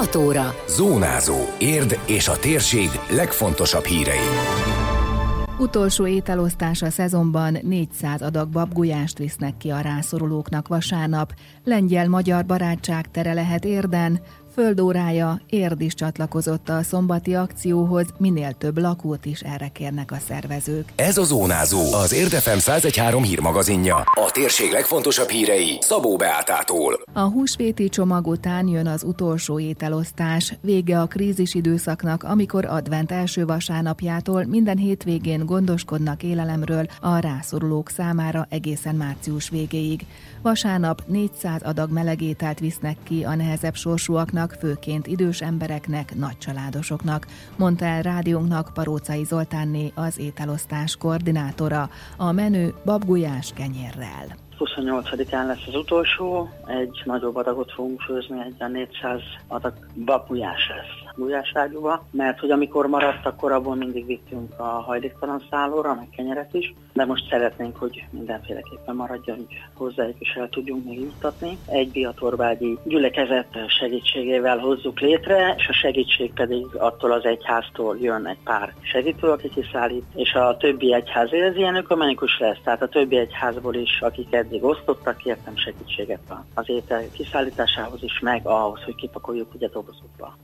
6 óra. Zónázó. Érd és a térség legfontosabb hírei. Utolsó ételosztás a szezonban 400 adag babgulyást visznek ki a rászorulóknak vasárnap. Lengyel-magyar barátság tere lehet érden, Földórája Érd is csatlakozott a szombati akcióhoz, minél több lakót is erre kérnek a szervezők. Ez a Zónázó, az Érdefem 113 hírmagazinja. A térség legfontosabb hírei Szabó Beátától. A húsvéti csomag után jön az utolsó ételosztás. Vége a krízis időszaknak, amikor advent első vasárnapjától minden hétvégén gondoskodnak élelemről a rászorulók számára egészen március végéig. Vasárnap 400 adag melegételt visznek ki a nehezebb sorsúaknak, főként idős embereknek, nagycsaládosoknak, mondta el rádiónknak Parócai Zoltánné az ételosztás koordinátora, a menő babgulyás kenyérrel. 28-án lesz az utolsó, egy nagyobb adagot fogunk főzni, egy 400 adag babgulyás lesz gulyáságyúba, mert hogy amikor maradt, akkor abból mindig vittünk a hajléktalan szállóra, meg kenyeret is, de most szeretnénk, hogy mindenféleképpen maradjon, hogy hozzájuk is el tudjunk még juttatni. Egy biatorbágyi gyülekezet segítségével hozzuk létre, és a segítség pedig attól az egyháztól jön egy pár segítő, aki kiszállít, és a többi egyház ez ilyen ökumenikus lesz, tehát a többi egyházból is, akik eddig osztottak, kértem segítséget az étel kiszállításához is, meg ahhoz, hogy kipakoljuk ugye dobozokba.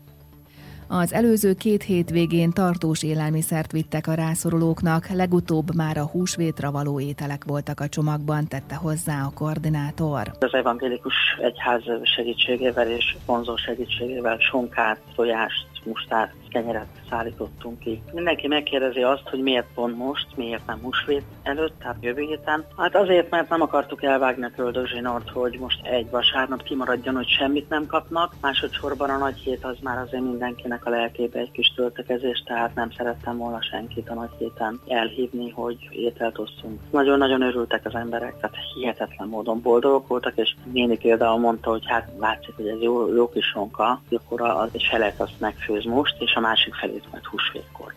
Az előző két hét végén tartós élelmiszert vittek a rászorulóknak, legutóbb már a húsvétra való ételek voltak a csomagban, tette hozzá a koordinátor. Az evangélikus egyház segítségével és vonzó segítségével sonkát, tojást, mustárt, kenyeret szállítottunk ki. Mindenki megkérdezi azt, hogy miért pont most, miért nem húsvét előtt, tehát jövő héten. Hát azért, mert nem akartuk elvágni a köldözsinort, hogy most egy vasárnap kimaradjon, hogy semmit nem kapnak. Másodszorban a nagy hét az már azért mindenkinek a lelkébe egy kis töltekezés, tehát nem szerettem volna senkit a nagy héten elhívni, hogy ételt osszunk. Nagyon-nagyon örültek az emberek, tehát hihetetlen módon boldogok voltak, és néni például mondta, hogy hát látszik, hogy ez jó, jó kis sonka, akkor az egy felet azt megfőz most, és a másik felét majd húsvétkor.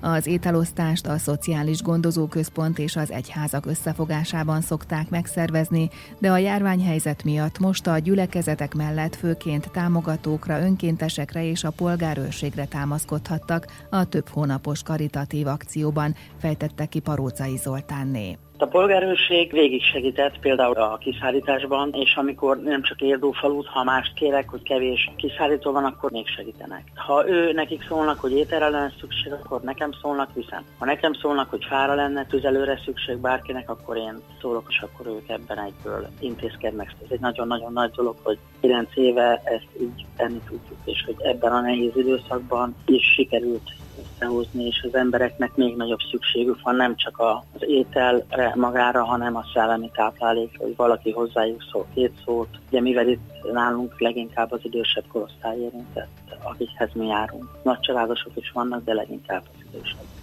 Az ételosztást a Szociális Gondozóközpont és az egyházak összefogásában szokták megszervezni, de a járványhelyzet miatt most a gyülekezetek mellett főként támogatókra, önkéntesekre és a polgárőrségre támaszkodhattak a több hónapos karitatív akcióban, fejtette ki Parócai Zoltánné. A polgárőrség végig segített például a kiszállításban, és amikor nem csak Érdófalut, ha mást kérek, hogy kevés kiszállító van, akkor még segítenek. Ha ő nekik szólnak, hogy ételre lenne szükség, akkor nekem szólnak, viszont ha nekem szólnak, hogy fára lenne, tüzelőre szükség bárkinek, akkor én szólok, és akkor ők ebben egyből intézkednek. Ez egy nagyon-nagyon nagy dolog, hogy 9 éve ezt így tenni tudjuk, és hogy ebben a nehéz időszakban is sikerült összehozni, és az embereknek még nagyobb szükségük van nem csak az ételre magára, hanem a szellemi táplálék, hogy valaki hozzájuk szól két szót. Ugye mivel itt nálunk leginkább az idősebb korosztály érintett, akikhez mi járunk. Nagy családosok is vannak, de leginkább az idősebb.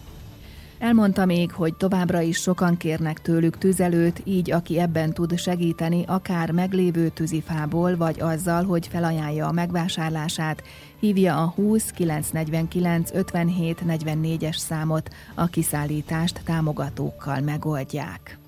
Elmondta még, hogy továbbra is sokan kérnek tőlük tüzelőt, így aki ebben tud segíteni, akár meglévő tűzifából, vagy azzal, hogy felajánlja a megvásárlását, hívja a 20 949 57 44-es számot, a kiszállítást támogatókkal megoldják.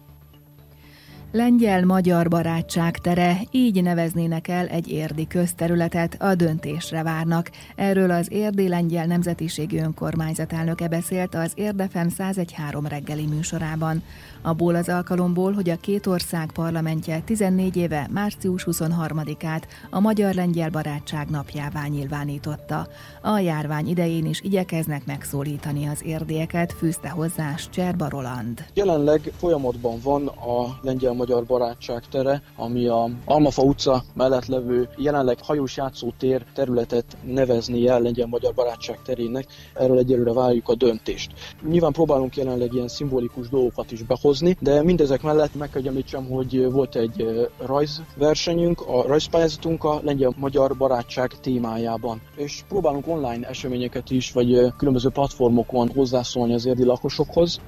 Lengyel-magyar barátság tere, így neveznének el egy érdi közterületet, a döntésre várnak. Erről az érdi lengyel nemzetiségi önkormányzat elnöke beszélt az Érdefem 1013 reggeli műsorában. Abból az alkalomból, hogy a két ország parlamentje 14 éve március 23-át a Magyar-Lengyel Barátság napjává nyilvánította. A járvány idején is igyekeznek megszólítani az érdieket, fűzte hozzá Cserba Roland. Jelenleg folyamatban van a lengyel magyar barátság tere, ami a Almafa utca mellett levő jelenleg hajós játszótér területet nevezni el lengyel magyar barátság terének. Erről egyelőre várjuk a döntést. Nyilván próbálunk jelenleg ilyen szimbolikus dolgokat is behozni, de mindezek mellett meg kell említsem, hogy volt egy rajzversenyünk, a rajzpályázatunk a lengyel magyar barátság témájában. És próbálunk online eseményeket is, vagy különböző platformokon hozzászólni az érdi lakosokhoz.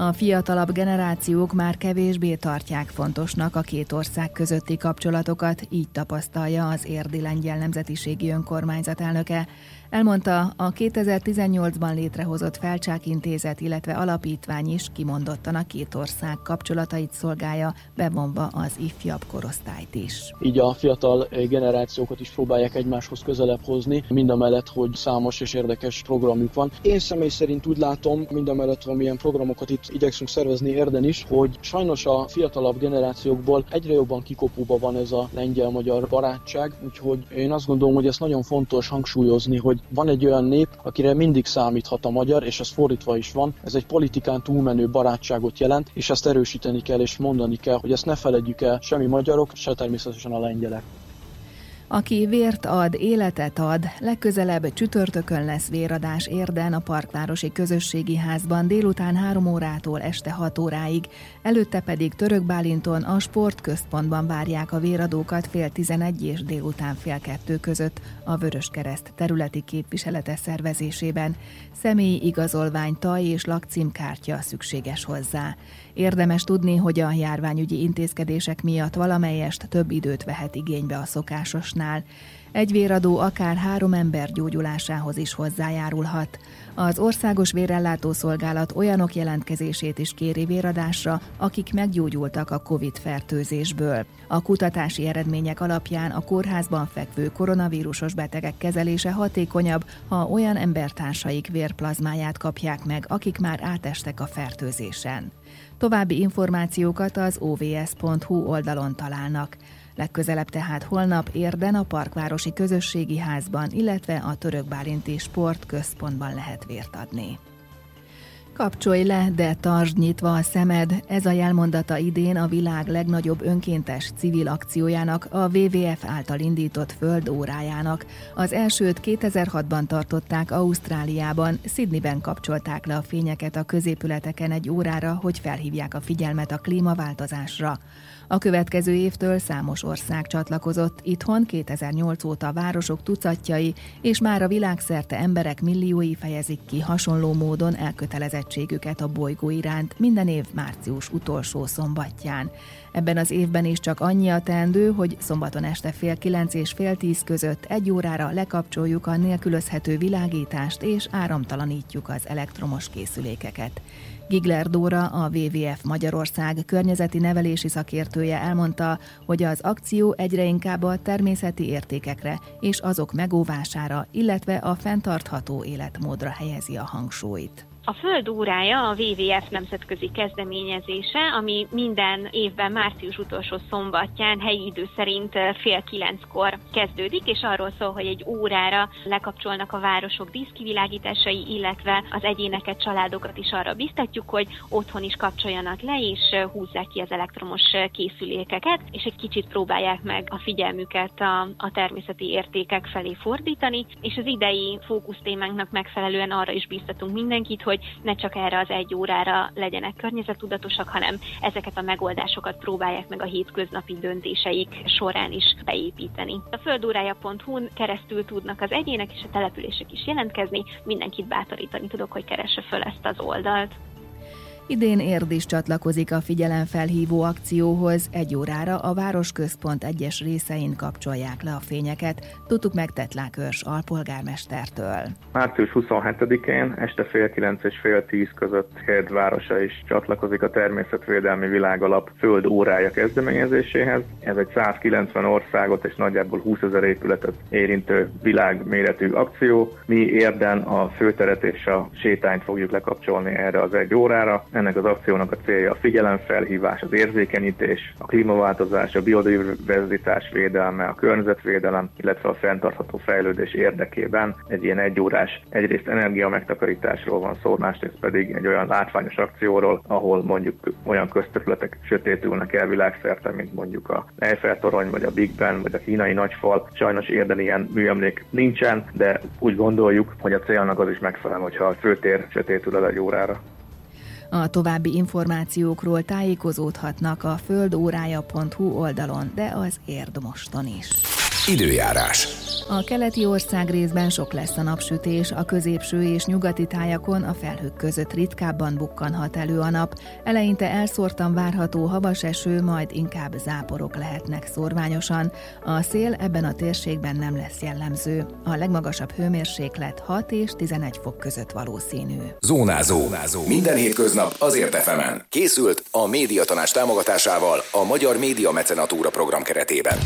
A fiatalabb generációk már kevésbé tartják fontosnak a két ország közötti kapcsolatokat, így tapasztalja az érdi lengyel nemzetiségi önkormányzat elnöke. Elmondta, a 2018-ban létrehozott felcsákintézet, illetve alapítvány is kimondottan a két ország kapcsolatait szolgálja, bevonva az ifjabb korosztályt is. Így a fiatal generációkat is próbálják egymáshoz közelebb hozni, mind a mellett, hogy számos és érdekes programjuk van. Én személy szerint úgy látom, mind a mellett, hogy milyen programokat itt igyekszünk szervezni érden is, hogy sajnos a fiatalabb generációkból egyre jobban kikopóba van ez a lengyel-magyar barátság, úgyhogy én azt gondolom, hogy ezt nagyon fontos hangsúlyozni, hogy van egy olyan nép, akire mindig számíthat a magyar, és ez fordítva is van. Ez egy politikán túlmenő barátságot jelent, és ezt erősíteni kell és mondani kell, hogy ezt ne feledjük el semmi magyarok, se természetesen a lengyelek. Aki vért ad, életet ad, legközelebb csütörtökön lesz véradás érden a Parkvárosi Közösségi Házban délután 3 órától este 6 óráig, előtte pedig Török Bálinton a sportközpontban várják a véradókat fél 11 és délután fél kettő között a Vöröskereszt területi képviselete szervezésében. Személyi igazolvány, taj és lakcímkártya szükséges hozzá. Érdemes tudni, hogy a járványügyi intézkedések miatt valamelyest több időt vehet igénybe a szokásosnál. Egy véradó akár három ember gyógyulásához is hozzájárulhat. Az Országos Vérellátó Szolgálat olyanok jelentkezését is kéri véradásra, akik meggyógyultak a COVID-fertőzésből. A kutatási eredmények alapján a kórházban fekvő koronavírusos betegek kezelése hatékonyabb, ha olyan embertársaik vérplazmáját kapják meg, akik már átestek a fertőzésen. További információkat az ovs.hu oldalon találnak. Legközelebb tehát holnap érden a Parkvárosi Közösségi Házban, illetve a Török Bálinti Sport Központban lehet vért adni. Kapcsolj le, de tartsd nyitva a szemed. Ez a jelmondata idén a világ legnagyobb önkéntes civil akciójának, a WWF által indított földórájának. Az elsőt 2006-ban tartották Ausztráliában, Sydneyben kapcsolták le a fényeket a középületeken egy órára, hogy felhívják a figyelmet a klímaváltozásra. A következő évtől számos ország csatlakozott, itthon 2008 óta a városok tucatjai, és már a világszerte emberek milliói fejezik ki hasonló módon elkötelezettségüket a bolygó iránt minden év március utolsó szombatján. Ebben az évben is csak annyi a teendő, hogy szombaton este fél kilenc és fél tíz között egy órára lekapcsoljuk a nélkülözhető világítást és áramtalanítjuk az elektromos készülékeket. Gigler Dóra, a WWF Magyarország környezeti nevelési szakértője elmondta, hogy az akció egyre inkább a természeti értékekre és azok megóvására, illetve a fenntartható életmódra helyezi a hangsúlyt. A Föld órája a WWF nemzetközi kezdeményezése, ami minden évben március utolsó szombatján helyi idő szerint fél kilenckor kezdődik, és arról szól, hogy egy órára lekapcsolnak a városok díszkivilágításai, illetve az egyéneket, családokat is arra biztatjuk, hogy otthon is kapcsoljanak le, és húzzák ki az elektromos készülékeket, és egy kicsit próbálják meg a figyelmüket a, a természeti értékek felé fordítani, és az idei fókusztémánknak megfelelően arra is biztatunk mindenkit, hogy ne csak erre az egy órára legyenek környezetudatosak, hanem ezeket a megoldásokat próbálják meg a hétköznapi döntéseik során is beépíteni. A földórája.hu-n keresztül tudnak az egyének és a települések is jelentkezni, mindenkit bátorítani tudok, hogy keresse föl ezt az oldalt. Idén Érd is csatlakozik a figyelemfelhívó akcióhoz, egy órára a városközpont egyes részein kapcsolják le a fényeket, tudtuk meg Tetlák Őrs alpolgármestertől. Március 27-én este fél kilenc és fél tíz között Érd városa is csatlakozik a Természetvédelmi Világalap föld órája kezdeményezéséhez. Ez egy 190 országot és nagyjából 20 ezer épületet érintő világméretű akció. Mi Érden a főteret és a sétányt fogjuk lekapcsolni erre az egy órára ennek az akciónak a célja a figyelemfelhívás, az érzékenyítés, a klímaváltozás, a biodiverzitás védelme, a környezetvédelem, illetve a fenntartható fejlődés érdekében egy ilyen egyórás egyrészt energia megtakarításról van szó, másrészt pedig egy olyan látványos akcióról, ahol mondjuk olyan közterületek sötétülnek el világszerte, mint mondjuk a Eiffel torony, vagy a Big Ben, vagy a kínai nagyfal. Sajnos érden ilyen műemlék nincsen, de úgy gondoljuk, hogy a célnak az is megfelel, hogyha a főtér sötétül el egy órára. A további információkról tájékozódhatnak a földórája.hu oldalon, de az érd moston is. Időjárás. A keleti ország részben sok lesz a napsütés, a középső és nyugati tájakon a felhők között ritkábban bukkanhat elő a nap. Eleinte elszórtan várható havas eső, majd inkább záporok lehetnek szorványosan. A szél ebben a térségben nem lesz jellemző. A legmagasabb hőmérséklet 6 és 11 fok között valószínű. Zónázó. Zónázó. Minden hétköznap azért efemen. Készült a médiatanás támogatásával a Magyar Média Mecenatúra program keretében.